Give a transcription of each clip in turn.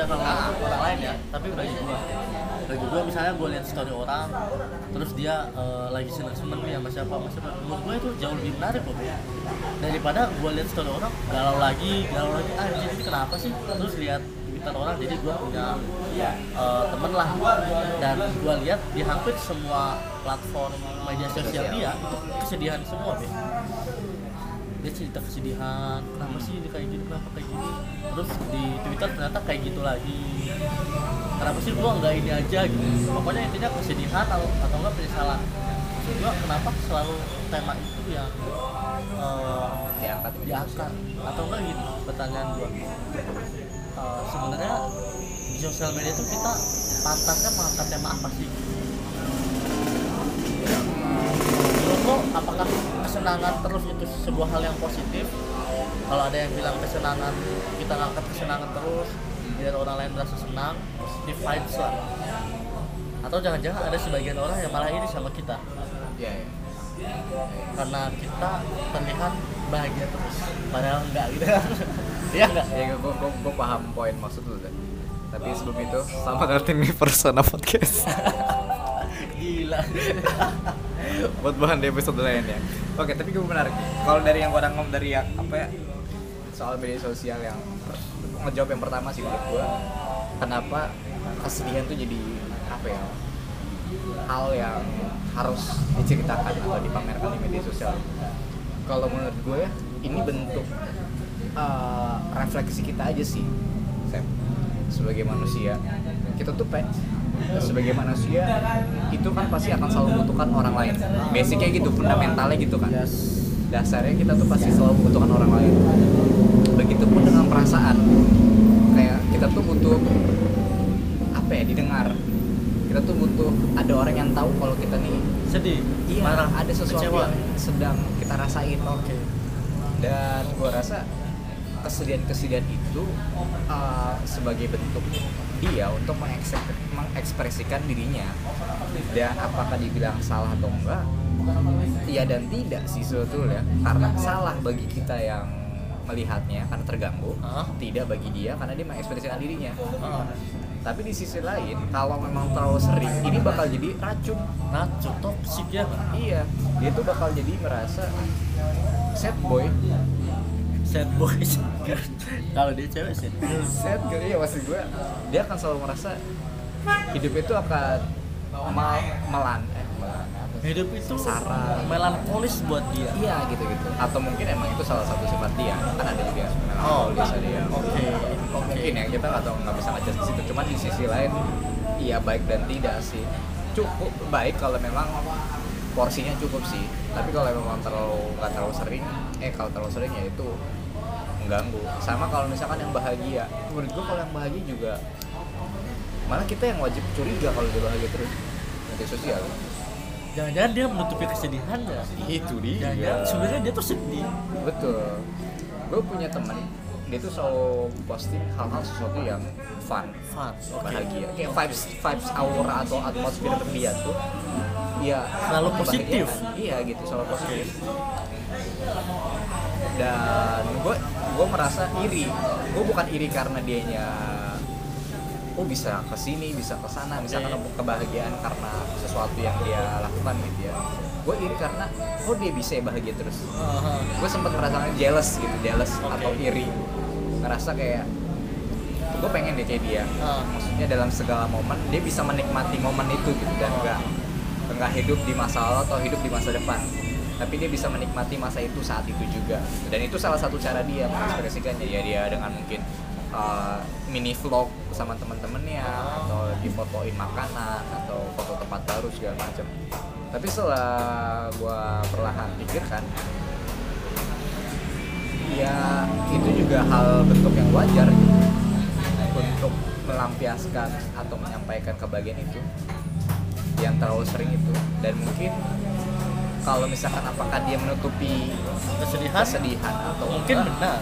ya kalau orang lain ya. Tapi bagi gua bagi gua misalnya gua lihat story orang terus dia eh, lagi seneng seneng nih sama siapa sama siapa. Menurut gua itu jauh lebih menarik loh. Daripada gua lihat story orang galau lagi galau lagi ah anjir ini kenapa sih? Terus lihat Twitter orang jadi gua punya eh, temen lah. Dan gua lihat di hampir semua platform media sosial dia itu kesedihan semua Beb dia cerita kesedihan kenapa sih ini kayak gini kenapa kayak gini terus di twitter ternyata kayak gitu lagi. Kenapa sih gua nggak ini aja gitu? Pokoknya intinya kesedihan atau atau enggak penyesalan maksud gua kenapa selalu tema itu yang eh, diangkat diangkat? Atau enggak gini pertanyaan gua. Eh, sebenarnya di sosial media itu kita pantasnya mengangkat tema apa sih? Menurut lo apakah kesenangan terus itu sebuah hal yang positif. Kalau ada yang bilang kesenangan kita ngangkat kesenangan terus biar orang lain merasa senang positif vibes lah. Atau jangan-jangan ada sebagian orang yang malah iri sama kita. Iya iya. Karena kita terlihat bahagia terus padahal enggak gitu. Iya. Enggak ya gue gue gue paham poin maksud lu Dan. tapi sebelum itu selamat datang di Persona Podcast? Gila. Buat bahan di episode lain ya oke tapi gue menarik kalau dari yang gue ngomong dari yang apa ya soal media sosial yang ngejawab yang pertama sih menurut gue kenapa kesedihan tuh jadi apa ya hal yang harus diceritakan atau dipamerkan di media sosial kalau menurut gue ya ini bentuk eh, refleksi kita aja sih Sam. sebagai manusia kita tuh pe sebagai manusia itu kan pasti akan selalu membutuhkan orang lain. Basicnya gitu fundamentalnya gitu kan. Dasarnya kita tuh pasti selalu membutuhkan orang lain. Begitupun dengan perasaan. Kayak kita tuh butuh apa ya didengar. Kita tuh butuh ada orang yang tahu kalau kita nih sedih iya marah ada sesuatu kecewa. yang sedang kita rasain. Oke. Dan gua rasa kesedihan-kesedihan itu uh, sebagai bentuk dia untuk mengekspresikan dirinya. Dan apakah dibilang salah atau enggak? Iya dan tidak sih sebetulnya. Karena salah bagi kita yang melihatnya karena terganggu Hah? tidak bagi dia karena dia mengekspresikan dirinya. Ah, tapi di sisi lain kalau memang terlalu sering ini bakal jadi racun. Racun toksik ya iya dia tuh bakal jadi merasa sad boy sad boys kalau dia cewek sad girl. sad iya maksud gue dia akan selalu merasa hidup itu akan mal melan eh melan hidup itu Sengsara. melankolis buat dia. Iya gitu gitu atau mungkin emang itu salah satu sifat dia. Kan ada juga yang Oh, melankolis ada yang oke. Oke mungkin ya kita nggak tahu nggak bisa ngajak ke situ. Cuman di sisi lain iya baik dan tidak sih. Cukup baik kalau memang porsinya cukup sih. Tapi kalau memang terlalu nggak terlalu sering eh kalau terlalu sering ya itu mengganggu sama kalau misalkan yang bahagia. Menurut gua kalau yang bahagia juga malah kita yang wajib curiga kalau dia bahagia terus. Media sosial. Jangan-jangan dia menutupi kesedihannya itu dia. Jangan-jangan sebenarnya dia tuh sedih. Betul. Gue punya temen dia tuh selalu posting hal-hal sesuatu yang fun. Fun oke. Bahagia. Kayak vibes vibes aura atau atmosfer dia tuh ya Selalu positif. iya gitu selalu positif. Dan gue gue merasa iri. Gue bukan iri karena dianya oh bisa ke sini bisa ke sana bisa Oke. ketemu kebahagiaan karena sesuatu yang dia lakukan gitu ya. Gue iri karena oh dia bisa ya bahagia terus. Ah, gue sempat merasakan jealous gitu jealous Oke. atau iri. Ngerasa kayak gue pengen deh kayak dia. Ah. maksudnya dalam segala momen dia bisa menikmati momen itu gitu dan enggak enggak hidup di masa lalu atau hidup di masa depan tapi dia bisa menikmati masa itu saat itu juga. Dan itu salah satu cara dia mengekspresikannya ya dia dengan mungkin uh, mini vlog sama temen-temennya atau difotoin makanan atau foto tempat baru segala macam. Tapi setelah gua perlahan pikirkan ya itu juga hal bentuk yang wajar gitu untuk melampiaskan atau menyampaikan kebahagiaan itu yang terlalu sering itu. Dan mungkin kalau misalkan apakah dia menutupi kesedihan? kesedihan atau mungkin enggak, benar.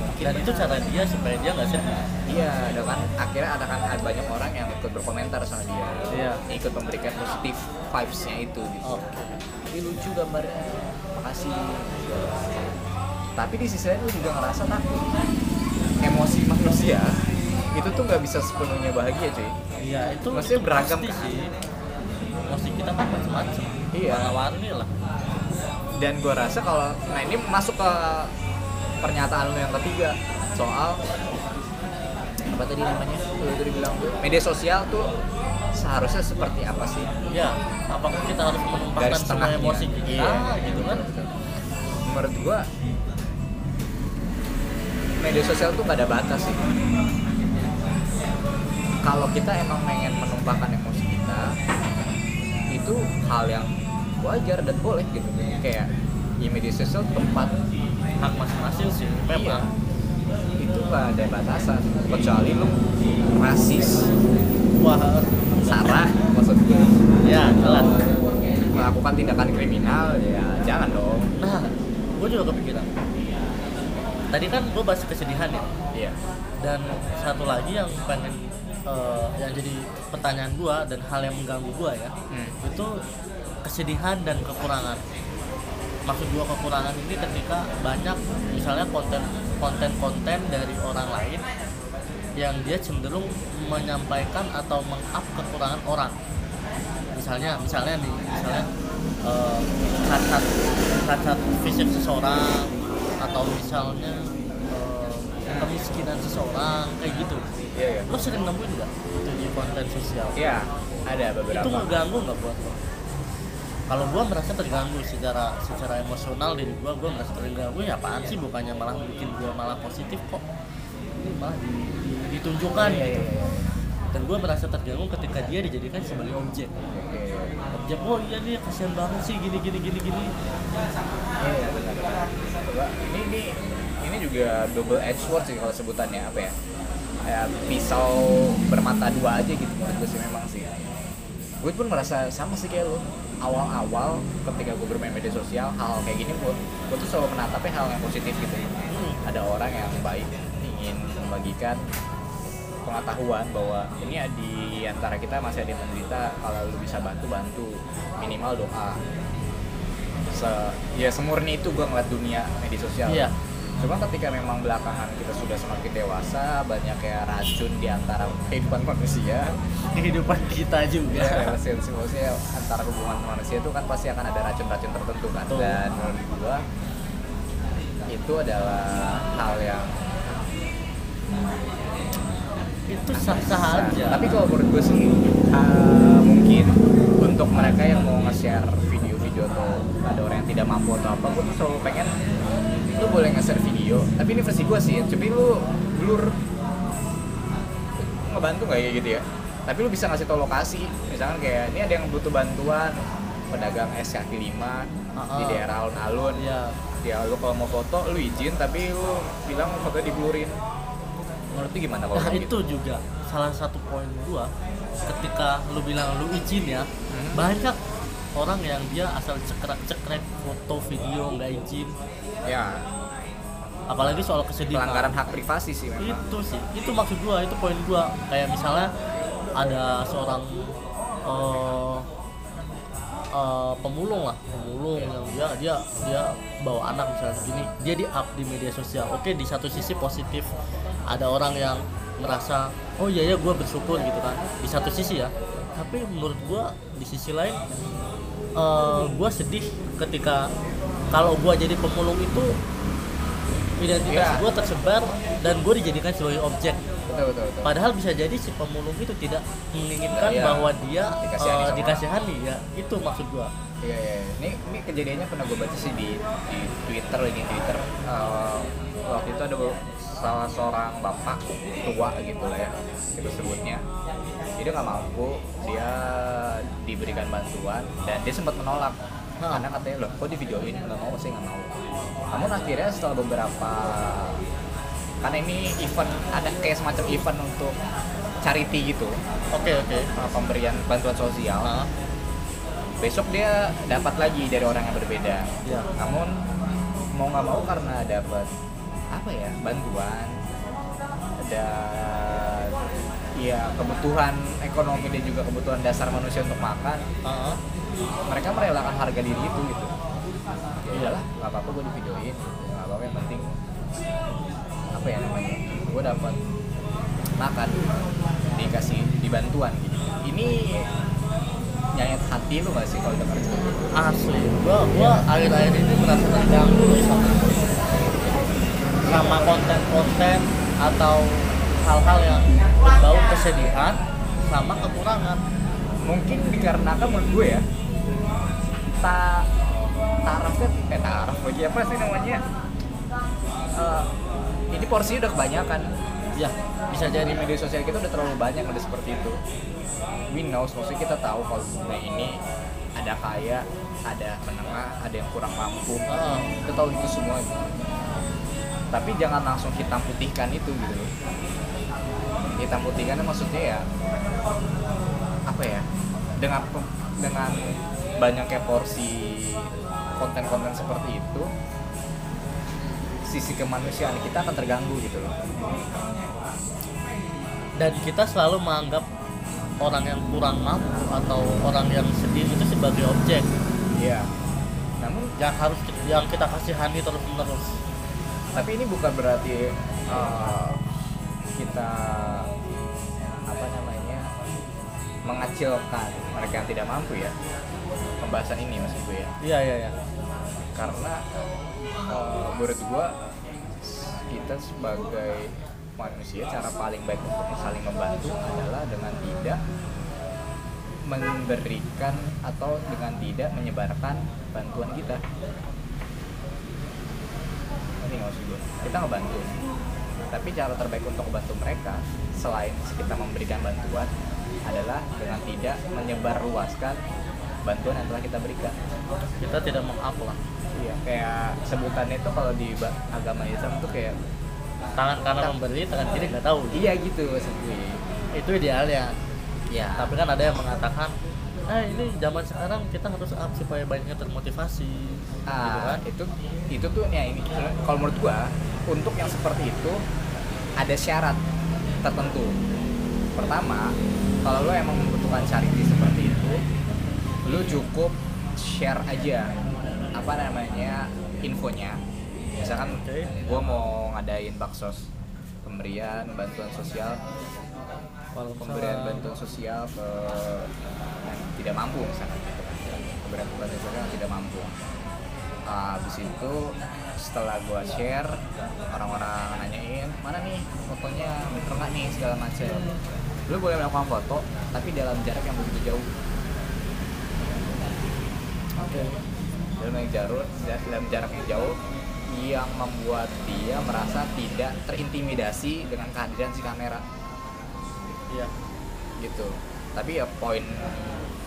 Mungkin dan itu cara dia supaya dia nggak sedih. Iya dengan akhirnya ada kan ada banyak orang yang ikut berkomentar sama dia. Iya. ikut memberikan positif vibes-nya itu gitu. Oke. Ini lucu gambarnya. Makasih. Tapi di sisi lain lu juga ngerasa takut. Emosi manusia itu tuh nggak bisa sepenuhnya bahagia cuy. Iya itu Maksudnya itu beragam kan? sih. Musik kita kan macam-macam Iya. warna-warni lah. Dan gue rasa kalau nah ini masuk ke pernyataan lu yang ketiga soal apa tadi namanya lu tadi bilang tuh media sosial tuh seharusnya seperti apa sih? Ya apakah kita harus menumpahkan semua emosi kita Iya. gitu kan? menurut gua media sosial tuh gak ada batas sih. Kalau kita emang pengen menumpahkan emosi kita itu hal yang wajar dan boleh gitu. Kayak ya media sosial tempat hak masing-masing sih. Iya. Memang itu gak ada batasan kecuali lu rasis. Wah. Sarah maksud gue ya jelas melakukan tindakan kriminal ya jangan dong. Nah gue juga kepikiran. Tadi kan gue bahas kesedihan ya. Iya. Dan satu lagi yang pengen eh, yang jadi pertanyaan gue dan hal yang mengganggu gue ya Hmm. itu kesedihan dan kekurangan. Maksud gue kekurangan ini ketika banyak misalnya konten konten-konten dari orang lain yang dia cenderung menyampaikan atau meng-up kekurangan orang. Misalnya misalnya nih misalnya eh, cacat cacat fisik seseorang atau misalnya eh, kemiskinan seseorang kayak gitu iya iya. Lo sering nemuin nggak itu di konten sosial? Iya ada beberapa. Itu ngeganggu nggak buat lo? Kalau gua merasa terganggu secara secara emosional diri gua gua merasa terganggu. Ya apaan sih? Bukannya malah bikin gua malah positif kok. Ini malah di- di- ditunjukkan Iya, gitu. iya, iya. dan gua merasa terganggu ketika dia dijadikan sebagai objek. Oke. objek oh iya nih kasihan banget sih gini gini gini gini. Iya, benar ini ini ini juga double edge sword sih kalau sebutannya apa ya? Kayak pisau bermata dua aja gitu menurut gue sih memang sih. Gue pun merasa sama sih kayak lo. Awal-awal ketika gue bermain media sosial, hal, -hal kayak gini gue, gue tuh selalu menatapnya hal yang positif gitu. Hmm. Ada orang yang baik ingin membagikan pengetahuan bahwa ini di antara kita masih ada yang menderita kalau lu bisa bantu bantu minimal doa se ya semurni itu gue ngeliat dunia media sosial Iya. Cuma ketika memang belakangan kita sudah semakin dewasa banyak kayak racun di antara kehidupan manusia. Kehidupan kita juga. Ya relasi sosial antara hubungan manusia itu kan pasti akan ada racun-racun tertentu kan. Betul. dan menurut gua itu adalah hal yang itu sah-sah aja. Tapi kalau menurut gue sih uh, mungkin untuk mereka yang mau nge-share video-video atau ada orang yang tidak mampu atau apa gue tuh selalu pengen lu boleh nge-share video tapi ini versi gue sih tapi lu blur. Ngebantu nggak ya gitu ya? Tapi lu bisa ngasih tau lokasi misalkan kayak ini ada yang butuh bantuan pedagang es kaki lima di Ah, ah. daerah alun-alun. Ya ya lu kalau mau foto lu izin tapi lu bilang foto di blurin menurut gimana kalau Nah kayak itu juga salah satu poin gua ketika lu bilang lu izin ya Hmm. banyak orang yang dia asal cekrek cekrek foto video nggak izin. Ya. Apalagi soal kesedihan. Pelanggaran hak privasi sih memang. Itu sih. Itu maksud gua itu poin gua. Kayak misalnya ada seorang eh, eh, pemulung lah. Pemulung yang dia dia dia bawa anak misalnya gini. Dia di up di media sosial. Oke di satu sisi positif. Ada orang yang merasa oh iya ya gue bersyukur gitu kan. Di satu sisi ya. Tapi menurut gua di sisi lain eh gue sedih ketika kalau gua jadi pemulung itu identitas Iya. gua tersebar dan gue dijadikan sebagai objek betul betul betul Padahal bisa jadi si pemulung itu tidak menginginkan Iya. bahwa dia Dikasihani dikasihani ya. Itu maksud gua. iya iya ini ini kejadiannya pernah gue baca sih di di twitter lagi twitter Eh, waktu itu ada salah seorang bapak tua gitu lah ya kita sebutnya. Jadi dia nggak mampu dia diberikan bantuan dan dia sempat menolak. Hah. karena katanya loh kok di videoin? Nggak mau sih nggak mau. Namun akhirnya setelah beberapa karena ini event ada kayak semacam event untuk charity gitu. Oke, oke. uh, pemberian bantuan sosial. Nah, besok dia dapat lagi dari orang yang berbeda. Ya. namun mau nggak mau karena dapat apa ya bantuan ada ya kebutuhan ekonomi dan juga kebutuhan dasar manusia untuk makan. Heeh. mereka merelakan harga diri itu gitu. Ya Iya. udahlah nggak apa-apa gue di videoin nggak apa-apa yang penting apa ya namanya gue dapat makan dikasih dibantuan gitu. Ini nyayat hati lu gak sih kalau denger asli. Gua gua akhir-akhir ini merasa terganggu sama sama konten-konten atau hal-hal yang berbau kesedihan sama kekurangan. Mungkin dikarenakan menurut gue ya ta tarafnya eh taraf lagi apa sih namanya? Eh, ini porsinya udah kebanyakan. Ya bisa di jadi media sosial kita udah terlalu banyak udah seperti itu. We know maksudnya kita tahu kalau dunia ini ada kaya ada menengah ada yang kurang mampu. Heeh. kita tahu itu semua. gitu. Tapi jangan langsung hitam putihkan itu gitu loh. Hitam putihkan maksudnya ya apa ya dengan dengan banyaknya porsi konten-konten seperti itu sisi kemanusiaan kita akan terganggu gitu loh. Dan kita selalu menganggap orang yang kurang mampu atau orang yang sedih itu sebagai objek. Iya. Namun yang harus yang kita kasihani terus menerus tapi ini bukan berarti uh, kita apa namanya mengacilkan mereka yang tidak mampu ya pembahasan ini maksud gue ya. Iya iya iya. Karena uh, menurut gue kita sebagai manusia cara paling baik untuk saling membantu adalah dengan tidak memberikan atau dengan tidak menyebarkan bantuan kita maksud gue kita ngebantu. Tapi cara terbaik untuk membantu mereka selain kita memberikan bantuan adalah dengan tidak menyebarluaskan bantuan yang telah kita berikan. Kita tidak mengupload Iya, kayak sebutannya itu kalau di agama Islam tuh kayak tangan kanan memberi tangan kiri nggak tahu. Iya gitu maksud gue. itu idealnya Iya. tapi kan ada yang mengatakan eh ini zaman sekarang kita harus up supaya banyaknya termotivasi gitu ah, kan. Itu itu tuh ya ini kalau menurut gua untuk yang seperti itu ada syarat tertentu. Pertama, kalau lo emang membutuhkan charity seperti itu, lo cukup share aja apa namanya infonya. Misalkan gua mau ngadain baksos pemberian bantuan sosial. Pemberian bantuan sosial ke yang tidak mampu misalnya gitu kan. Pemberian bantuan sosial yang tidak mampu Ah, habis itu setelah gua share orang-orang nanyain mana nih fotonya? Bener nggak nih? segala macam lu boleh melakukan foto tapi dalam jarak yang begitu jauh. Oke. Dalam yang jarak dalam jarak yang jauh yang membuat dia merasa tidak terintimidasi dengan kehadiran si kamera. Iya. Gitu. Tapi ya point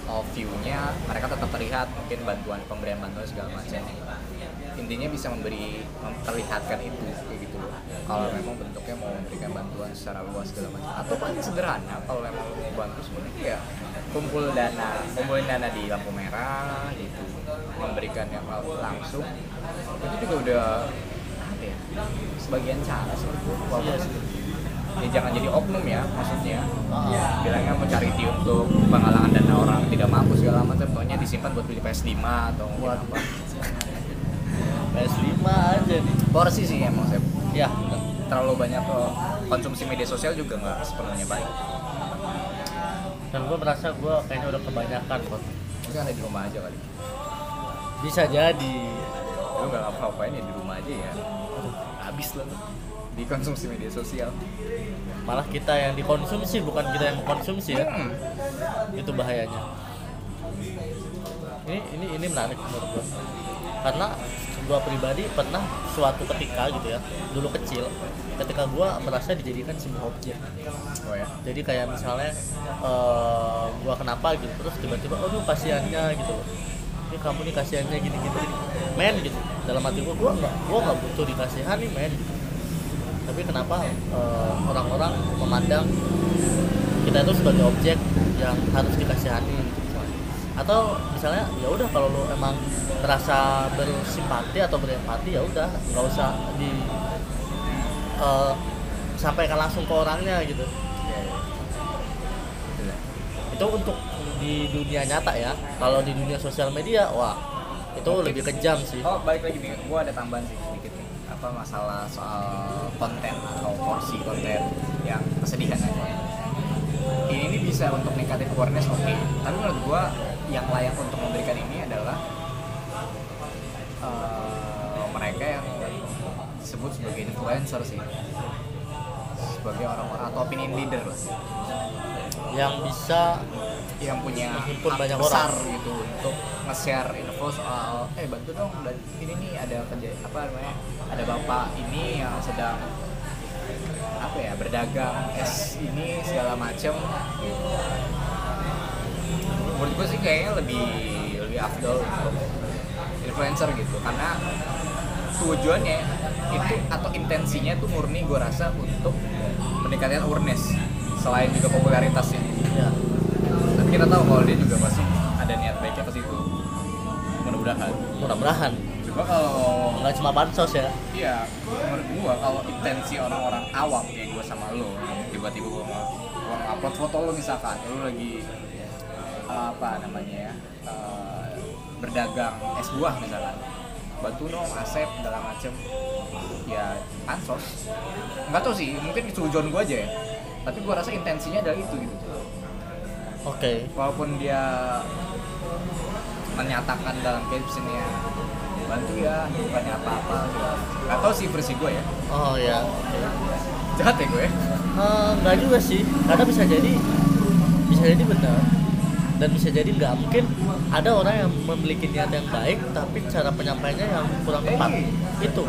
of view-nya mereka tetap terlihat mungkin bantuan pemberian bantuan segala macam. Intinya bisa memberi memperlihatkan itu kayak gitu loh kalau memang bentuknya mau memberikan bantuan secara luas segala macam. Atau paling sederhana kalau memang mau bantu sebenarnya ya kumpul dana kumpulin dana di lampu merah gitu. Memberikan yang langsung. Itu juga udah apa ya sebagian cara sih. Iya Walaupun sih. Ya jangan jadi oknum ya maksudnya. Ah. bilangnya mau cari di untuk penggalangan dana orang tidak mampu segala macam pokoknya disimpan buat beli PS5 atau Waduh. apa. PS5 aja nih. Porsi sih emang saya ya terlalu banyak ke konsumsi media sosial juga nggak sepenuhnya baik. Dan gue merasa gue kayaknya udah kebanyakan kok mungkin ada di rumah aja kali. Bisa jadi. Lu nggak ngapa-ngapain ya di rumah aja ya. Habis lah lu di konsumsi media sosial. Malah kita yang dikonsumsi bukan kita yang mengkonsumsi ya. Hmm. itu bahayanya. Ini ini ini menarik menurut gue karena gue pribadi pernah suatu ketika gitu ya dulu kecil ketika gue merasa dijadikan sebuah objek oh ya. Jadi kayak misalnya eh gue kenapa gitu terus tiba-tiba oh lu kasihannya gitu ini kamu nih kasihannya gini gini gini. Men gitu. Dalam hati gue gue nggak gue nggak butuh dikasihani men. gitu. Tapi kenapa eh, orang-orang memandang kita itu sebagai objek yang harus dikasihani? Misalnya. atau misalnya ya udah kalau lu emang merasa bersimpati atau berempati ya udah nggak usah di eh, sampaikan langsung ke orangnya gitu. Iya, iya. Itu untuk di dunia nyata ya. Kalau di dunia sosial media wah itu Mungkin- lebih kejam sih. Oh balik lagi nih gua ada tambahan sih sedikit apa masalah soal konten atau porsi konten yang kesedihan aja ini, ini bisa untuk ningkatin awareness oke. Tapi menurut gua yang layak untuk memberikan ini adalah eh, mereka yang disebut sebagai influencer sih. Sebagai orang-orang atau opinion leader lah. Yang bisa yang punya hak banyak besar orang. gitu untuk nge-share info soal eh bantu dong dan ini nih ada kerja apa namanya ada bapak ini yang sedang apa ya berdagang es ini segala macem menurut gue sih kayaknya lebih lebih afdol untuk influencer gitu karena tujuannya itu atau intensinya tuh murni gue rasa untuk meningkatkan awareness selain juga popularitasnya ya tapi kita tahu kalau dia juga pasti ada niat baiknya ke situ. Mudah-mudahan. Mudah-mudahan. Coba kalau nggak cuma bansos ya. Iya menurut gua kalau intensi orang-orang awam kayak gua sama lo tiba-tiba gua mau upload foto lo misalkan lo lagi eh, apa namanya ya eh, berdagang es buah misalkan. Bantu dong asep segala macem. Ya pansos nggak tahu sih mungkin sujon gua aja ya. Tapi gua rasa intensinya adalah itu gitu oke. Walaupun dia menyatakan dalam captionnya bantu ya bukannya apa-apa. Gitu. nggak tahu sih versi gue ya. Oh ya jahat ya gue. Eh, nggak juga sih. Karena bisa jadi bisa jadi benar. Dan bisa jadi nggak mungkin ada orang yang memiliki niat yang baik tapi cara penyampaiannya yang kurang tepat. Itu.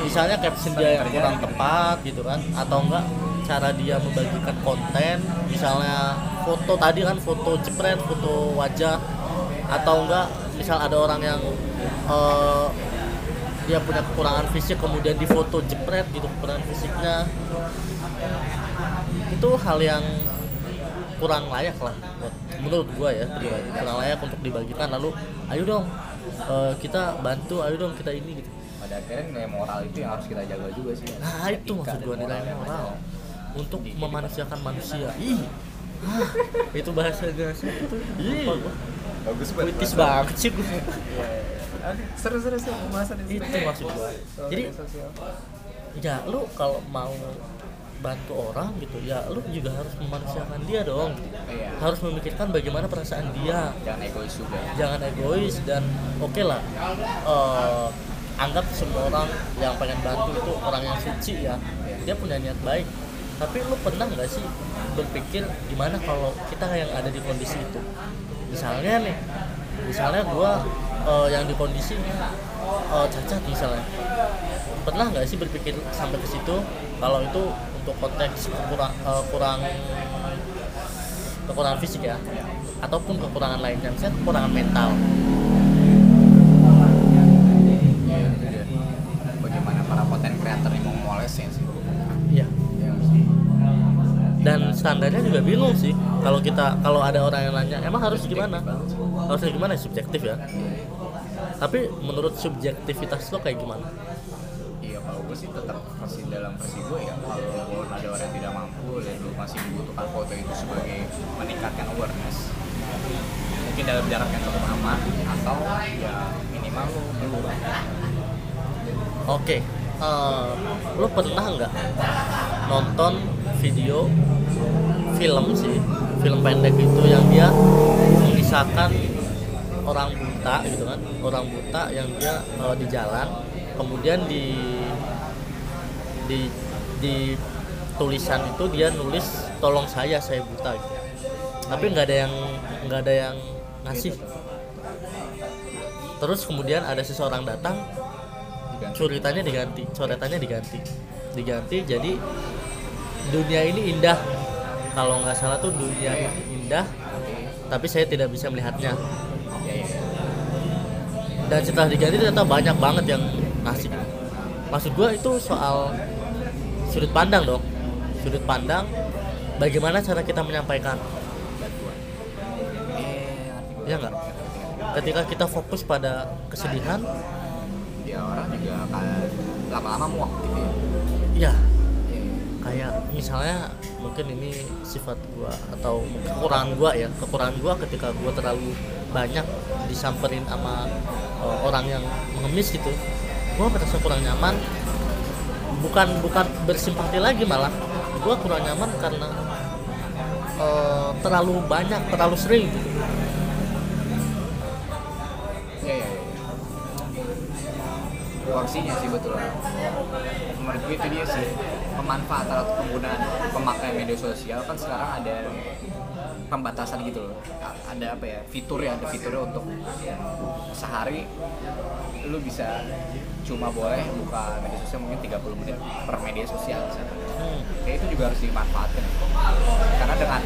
Misalnya caption dia yang kurang tepat gitu kan atau enggak cara dia membagikan konten misalnya foto tadi kan foto jepret foto wajah atau enggak misal ada orang yang eh, dia punya kekurangan fisik kemudian difoto jepret gitu kekurangan fisiknya itu hal yang kurang layak lah buat- menurut gua ya pribadi. Kurang layak untuk dibagikan lalu ayo dong eh, kita bantu ayo dong kita ini gitu. Pada akhirnya nilai moral itu yang harus kita jaga juga sih. Nah itu maksud gua nilai moral. Untuk memanusiakan manusia. ih. Ah, itu itu lupa gua? Bagus puitis banget sih gua. Seru seru seru. Pembahasan itu maksud gua. Jadi ya lu kalau mau bantu orang gitu ya lu juga harus memanusiakan dia dong. Iya. harus memikirkan bagaimana perasaan dia. Jangan egois juga jangan egois dan oke lah eh, anggap semua orang yang pengen bantu itu orang yang suci ya. Dia punya niat baik tapi lu pernah nggak sih berpikir gimana kalau kita yang ada di kondisi itu? Misalnya nih misalnya gua eh, yang di kondisi eh, cacat misalnya. Pernah nggak sih berpikir sampai ke situ? Kalau itu untuk konteks kurang kurang kekurangan fisik ya ataupun kekurangan lainnya. Misalnya kekurangan mental standarnya juga bingung sih kalau kita kalau ada orang yang nanya emang harus gimana? harusnya gimana subjektif ya. Tapi menurut subjektivitas lo kayak gimana? Iya kalau gue sih tetap masih dalam versi gue ya Walaupun ada orang yang tidak mampu dan lu masih membutuhkan foto itu sebagai meningkatkan awareness. Mungkin dalam jarak yang cukup aman Atau ya minimal lu perlu oke eh, lo pernah nggak nonton video film sih film pendek itu yang dia mengisahkan orang buta gitu kan orang buta yang dia eh, di jalan kemudian di di di tulisan itu dia nulis tolong saya saya buta. Gitu. Tapi nggak ada yang nggak ada yang ngasih. Terus kemudian ada seseorang datang diganti. curitanya diganti coretannya diganti. Diganti jadi dunia ini indah kalau nggak salah tuh dunia indah tapi saya tidak bisa melihatnya. Ya ya ya dan setelah diganti ternyata banyak banget yang ngasih maksud gua itu soal sudut pandang dong sudut pandang bagaimana cara kita menyampaikan. Gue ya nggak? Ketika kita fokus pada kesedihan Ya orang juga akan lama-lama muak gitu ya. ya Iya, iya. Kayak misalnya mungkin ini sifat gua atau kekurangan gua ya kekurangan gua ketika gua terlalu banyak disamperin sama uh, orang yang mengemis gitu gua merasa kurang nyaman bukan bukan bersimpati lagi malah gue kurang nyaman karena eh, terlalu banyak terlalu sering gitu. Iya iya iya. Porsinya sih betul. Menurut gue itu dia sih pemanfaatan atau penggunaan pemakaian media sosial kan sekarang ada pembatasan gitu loh. Ada apa ya? Fitur ya, ada fiturnya untuk sehari lu bisa cuma boleh buka media sosial mungkin 30 menit per media sosial. Kayak itu juga harus dimanfaatkan. Karena dengan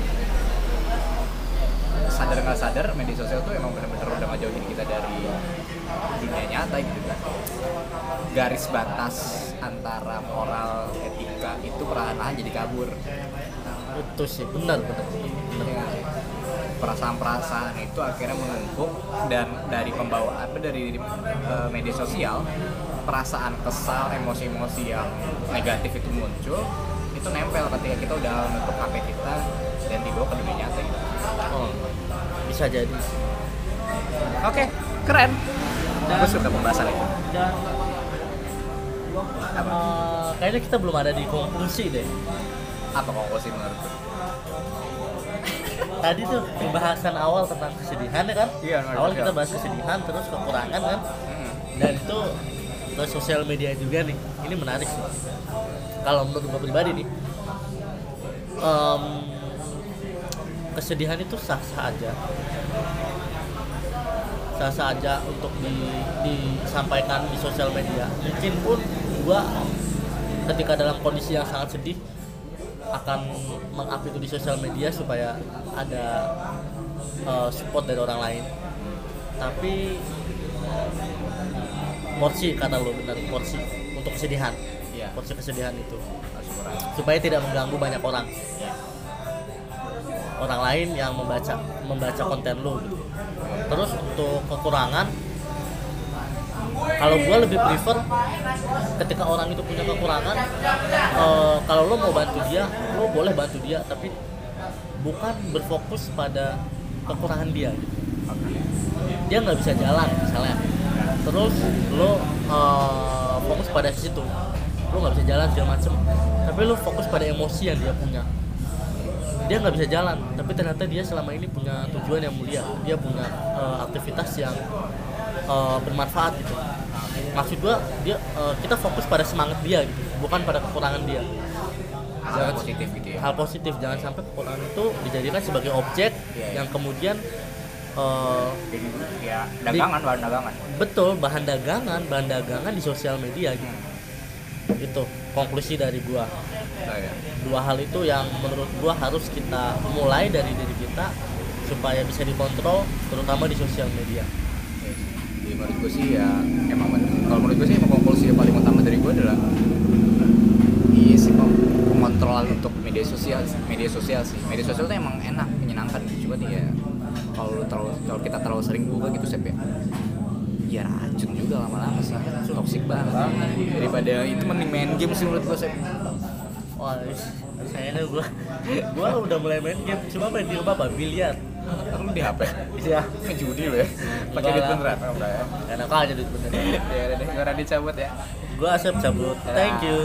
sadar nggak sadar media sosial tuh emang bener-bener udah ngejauhin kita dari dunia nyata gitu kan garis batas antara moral etika itu perlahan-lahan jadi kabur itu sih benar benar Ya, perasaan-perasaan itu akhirnya menumpuk dan dari pembawaan apa dari eh, media sosial perasaan kesal emosi-emosi yang negatif itu muncul itu nempel ketika kita udah menutup HP kita dan dibawa ke dunia nyata gitu. oh bisa jadi Oke, keren. Gue suka pembahasan itu. dan eh, kayaknya kita belum ada di konklusi deh. Apa konklusi menurut lu? tadi tuh pembahasan awal tentang kesedihan ya kan? Iya, awal kita bahas kesedihan terus kekurangan kan? Hmm. dan itu ke sosial media juga nih. Ini menarik sih. Kalau menurut gue pribadi nih em, kesedihan itu sah sah aja. Sah sah aja untuk di, disampaikan di sosial media. Mungkin pun gua ketika dalam kondisi yang sangat sedih akan meng-up itu di sosial media supaya ada eh, support dari orang lain. Tapi porsi kata lo benar porsi untuk kesedihan. Iya. porsi kesedihan itu. Supaya tidak mengganggu banyak orang. Orang lain yang membaca membaca konten lu. Gitu. terus untuk kekurangan kalau gue lebih prefer ketika orang itu punya kekurangan eh, kalau lo mau bantu dia lo boleh bantu dia tapi bukan berfokus pada kekurangan dia. Gitu. dia nggak bisa jalan misalnya. Terus lo eh, fokus pada situ. Lo nggak bisa jalan segala macem. Tapi lo fokus pada emosi yang dia punya. Dia nggak bisa jalan tapi ternyata dia selama ini punya tujuan yang mulia. Dia punya eh, aktivitas yang eh, bermanfaat gitu maksud gua dia eh, kita fokus pada semangat dia gitu bukan pada kekurangan dia Hal Jangan- positif gitu ya. hal positif jangan sampai kekurangan itu dijadikan sebagai objek Iya, iya. yang kemudian Jadi ya dagangan, bahan dagangan. betul bahan dagangan bahan dagangan di sosial media gitu itu konklusi dari gua Oh, ya. dua hal itu yang menurut gua harus kita mulai dari diri kita supaya bisa dikontrol terutama di sosial media Jadi menurut gue sih ya emang bener. kalau menurut gue sih emang konklusi yang paling utama dari gue adalah iya sih pengontrolan untuk media sosial media sosial sih. Media sosial tuh emang enak menyenangkan. Cuma ya kalau lu terlalu kalau kita terlalu sering buka gitu sep ya ya racun juga lama-lama sih. Toksik banget. Daripada itu mending main game sih menurut gue sep. Wah kayaknya gua gua udah mulai main game. Cuma main di rumah apa biliar lu di HP iya. Judi lu ya pakai duit beneran oh, enggak. Ya enak aja duit bener ya udah deh. Gue ready cabut ya? Gua asap cabut. Thank you